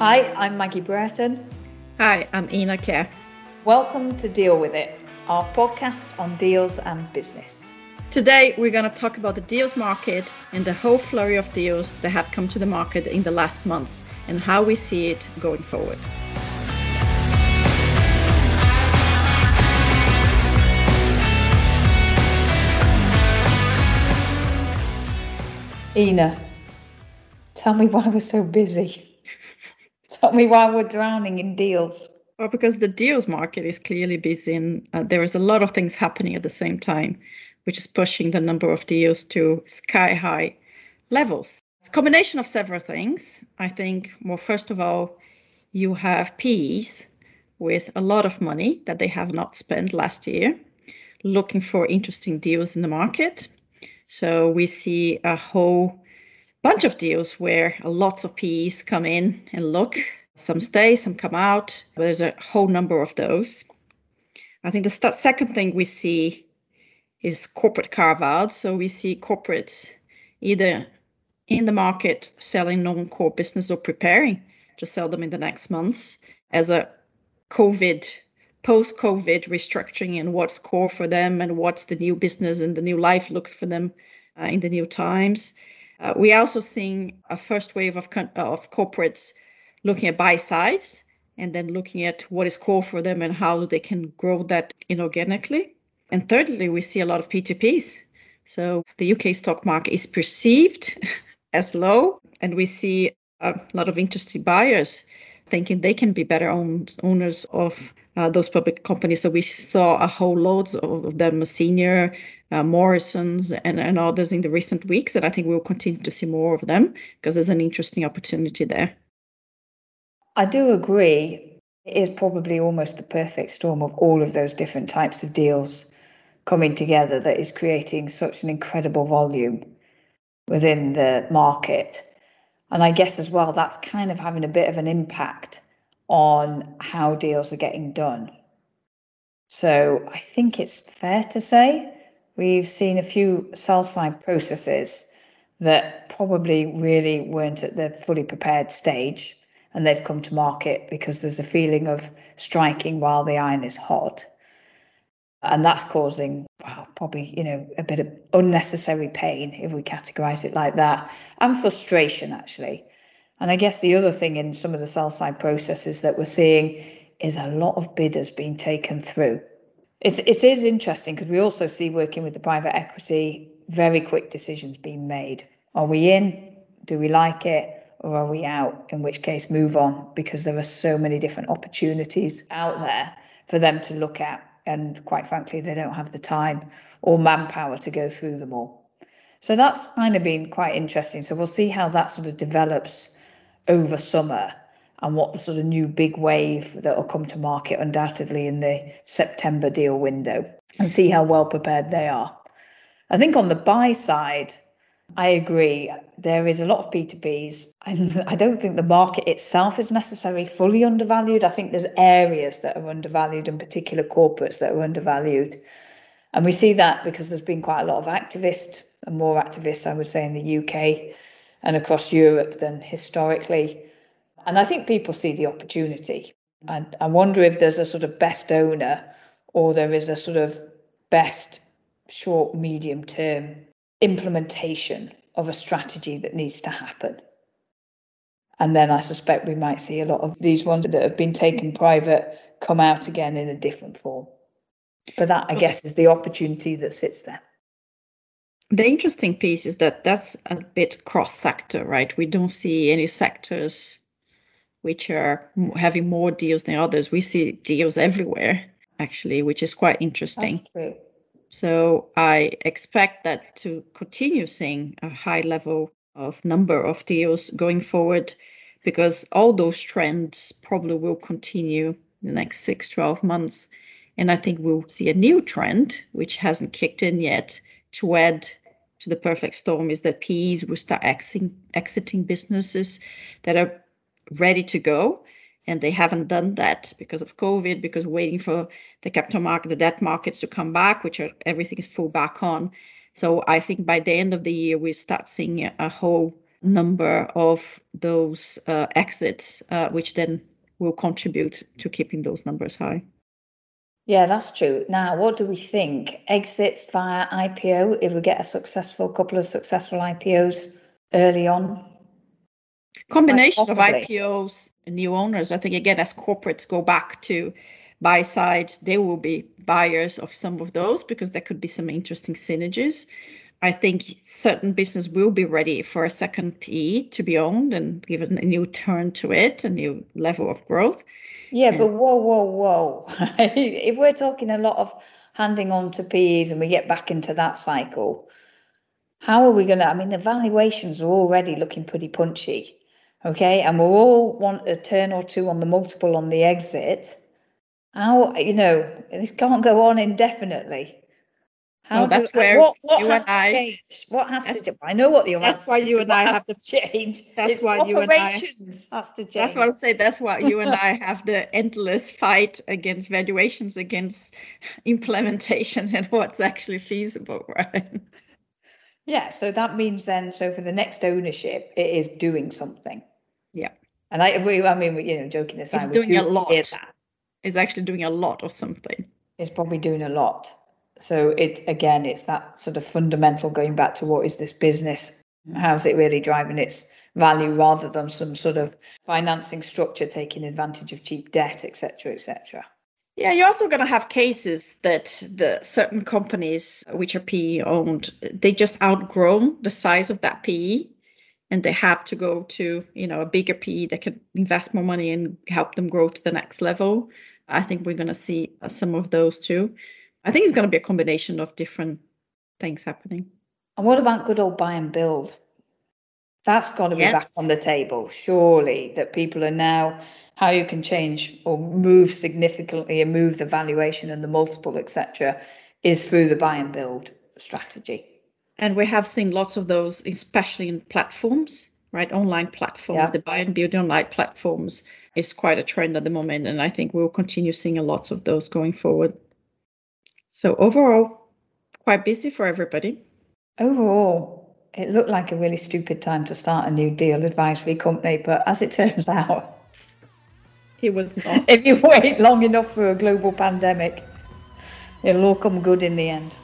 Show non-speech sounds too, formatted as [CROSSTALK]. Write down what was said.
Hi, I'm Maggie Brereton. Hi, I'm Ina Kerr. Welcome to Deal With It, our podcast on deals and business. Today, we're going to talk about the deals market and the whole flurry of deals that have come to the market in the last months and how we see it going forward. Ina, tell me why we're so busy. [LAUGHS] tell me why we're drowning in deals. Well, because the deals market is clearly busy and uh, there is a lot of things happening at the same time, which is pushing the number of deals to sky high levels. It's a combination of several things. I think, well, first of all, you have PEs with a lot of money that they have not spent last year looking for interesting deals in the market. So we see a whole bunch of deals where lots of PEs come in and look some stay, some come out. There's a whole number of those. I think the st- second thing we see is corporate carve out. So we see corporates either in the market selling non core business or preparing to sell them in the next months as a COVID, post COVID restructuring and what's core for them and what's the new business and the new life looks for them uh, in the new times. Uh, we also seeing a first wave of, of corporates looking at buy sides and then looking at what is core for them and how they can grow that inorganically. And thirdly, we see a lot of P2Ps. So the UK stock market is perceived [LAUGHS] as low, and we see a lot of interested buyers thinking they can be better owned, owners of uh, those public companies. So we saw a whole load of them, senior, uh, Morrison's, and, and others in the recent weeks. And I think we'll continue to see more of them because there's an interesting opportunity there. I do agree. It is probably almost the perfect storm of all of those different types of deals coming together that is creating such an incredible volume within the market. And I guess as well, that's kind of having a bit of an impact on how deals are getting done. So I think it's fair to say we've seen a few sell side processes that probably really weren't at the fully prepared stage and they've come to market because there's a feeling of striking while the iron is hot. And that's causing well, probably, you know, a bit of unnecessary pain if we categorize it like that, and frustration actually. And I guess the other thing in some of the sell side processes that we're seeing is a lot of bidders being taken through. It's it is interesting because we also see working with the private equity, very quick decisions being made. Are we in? Do we like it? or are we out? In which case, move on because there are so many different opportunities out there for them to look at. And quite frankly, they don't have the time or manpower to go through them all. So that's kind of been quite interesting. So we'll see how that sort of develops over summer and what the sort of new big wave that will come to market undoubtedly in the September deal window and see how well prepared they are. I think on the buy side, I agree. There is a lot of P2Ps. And [LAUGHS] I don't think the market itself is necessarily fully undervalued. I think there's areas that are undervalued and particular corporates that are undervalued. And we see that because there's been quite a lot of activists and more activists, I would say, in the UK and across Europe than historically. And I think people see the opportunity. And I wonder if there's a sort of best owner or there is a sort of best short, medium term implementation of a strategy that needs to happen. And then I suspect we might see a lot of these ones that have been taken private come out again in a different form. But that, I guess, is the opportunity that sits there. The interesting piece is that that's a bit cross sector, right? We don't see any sectors which are having more deals than others. We see deals everywhere, actually, which is quite interesting. That's true. So I expect that to continue seeing a high level of number of deals going forward because all those trends probably will continue in the next six, 12 months. And I think we'll see a new trend, which hasn't kicked in yet, to add to the perfect storm is that PEs will start exiting, exiting businesses that are ready to go and they haven't done that because of COVID, because waiting for the capital market, the debt markets to come back, which are everything is full back on. So I think by the end of the year, we start seeing a, whole number of those uh, exits, uh, which then will contribute to keeping those numbers high. Yeah, that's true. Now, what do we think? Exits via IPO if we get a successful couple of successful IPOs early on? Combination of IPOs and new owners. I think again, as corporates go back to buy side, they will be buyers of some of those because there could be some interesting synergies. I think certain business will be ready for a second PE to be owned and given a new turn to it, a new level of growth. Yeah, and, but whoa, whoa, whoa. [LAUGHS] if we're talking a lot of handing on to PEs and we get back into that cycle, how are we going to? I mean, the valuations are already looking pretty punchy. Okay. And we'll all want a turn or two on the multiple on the exit. How, you know, this can't go on indefinitely. How well, that's do, where what, what has to I, change? What has to change? I know what the that's why you and I have to change. That's it's why you and I has to change. That's what I say. That's why you and I [LAUGHS] have the endless fight against valuations, against implementation, and what's actually feasible, [LAUGHS] right? Yeah. So that means then, so for the next ownership, it is doing something. Yeah. And I, I mean, you know, joking aside, it's doing a lot. It's actually doing a lot of something. It's probably doing a lot so it again, it's that sort of fundamental going back to what is this business? Mm. How's it really driving its value rather than some sort of financing structure taking advantage of cheap debt, etc., etc. Yeah, you're also going to have cases that the certain companies which are PE owned, they just outgrown the size of that PE and they have to go to, you know, a bigger PE that can invest more money and help them grow to the next level. I think we're going to see uh, some of those too. I think it's going to be a combination of different things happening. And what about good old buy and build? That's got to be yes. back on the table, surely, that people are now how you can change or move significantly and move the valuation and the multiple, etc., is through the buy and build strategy. And we have seen lots of those, especially in platforms, right? Online platforms, yeah. the buy and build online platforms is quite a trend at the moment. And I think we'll continue seeing a lot of those going forward. So overall, quite busy for everybody. Overall, it looked like a really stupid time to start a new deal advisory company, but as it turns [LAUGHS] out, it was not. if you wait long enough for a global pandemic, it'll all come good in the end.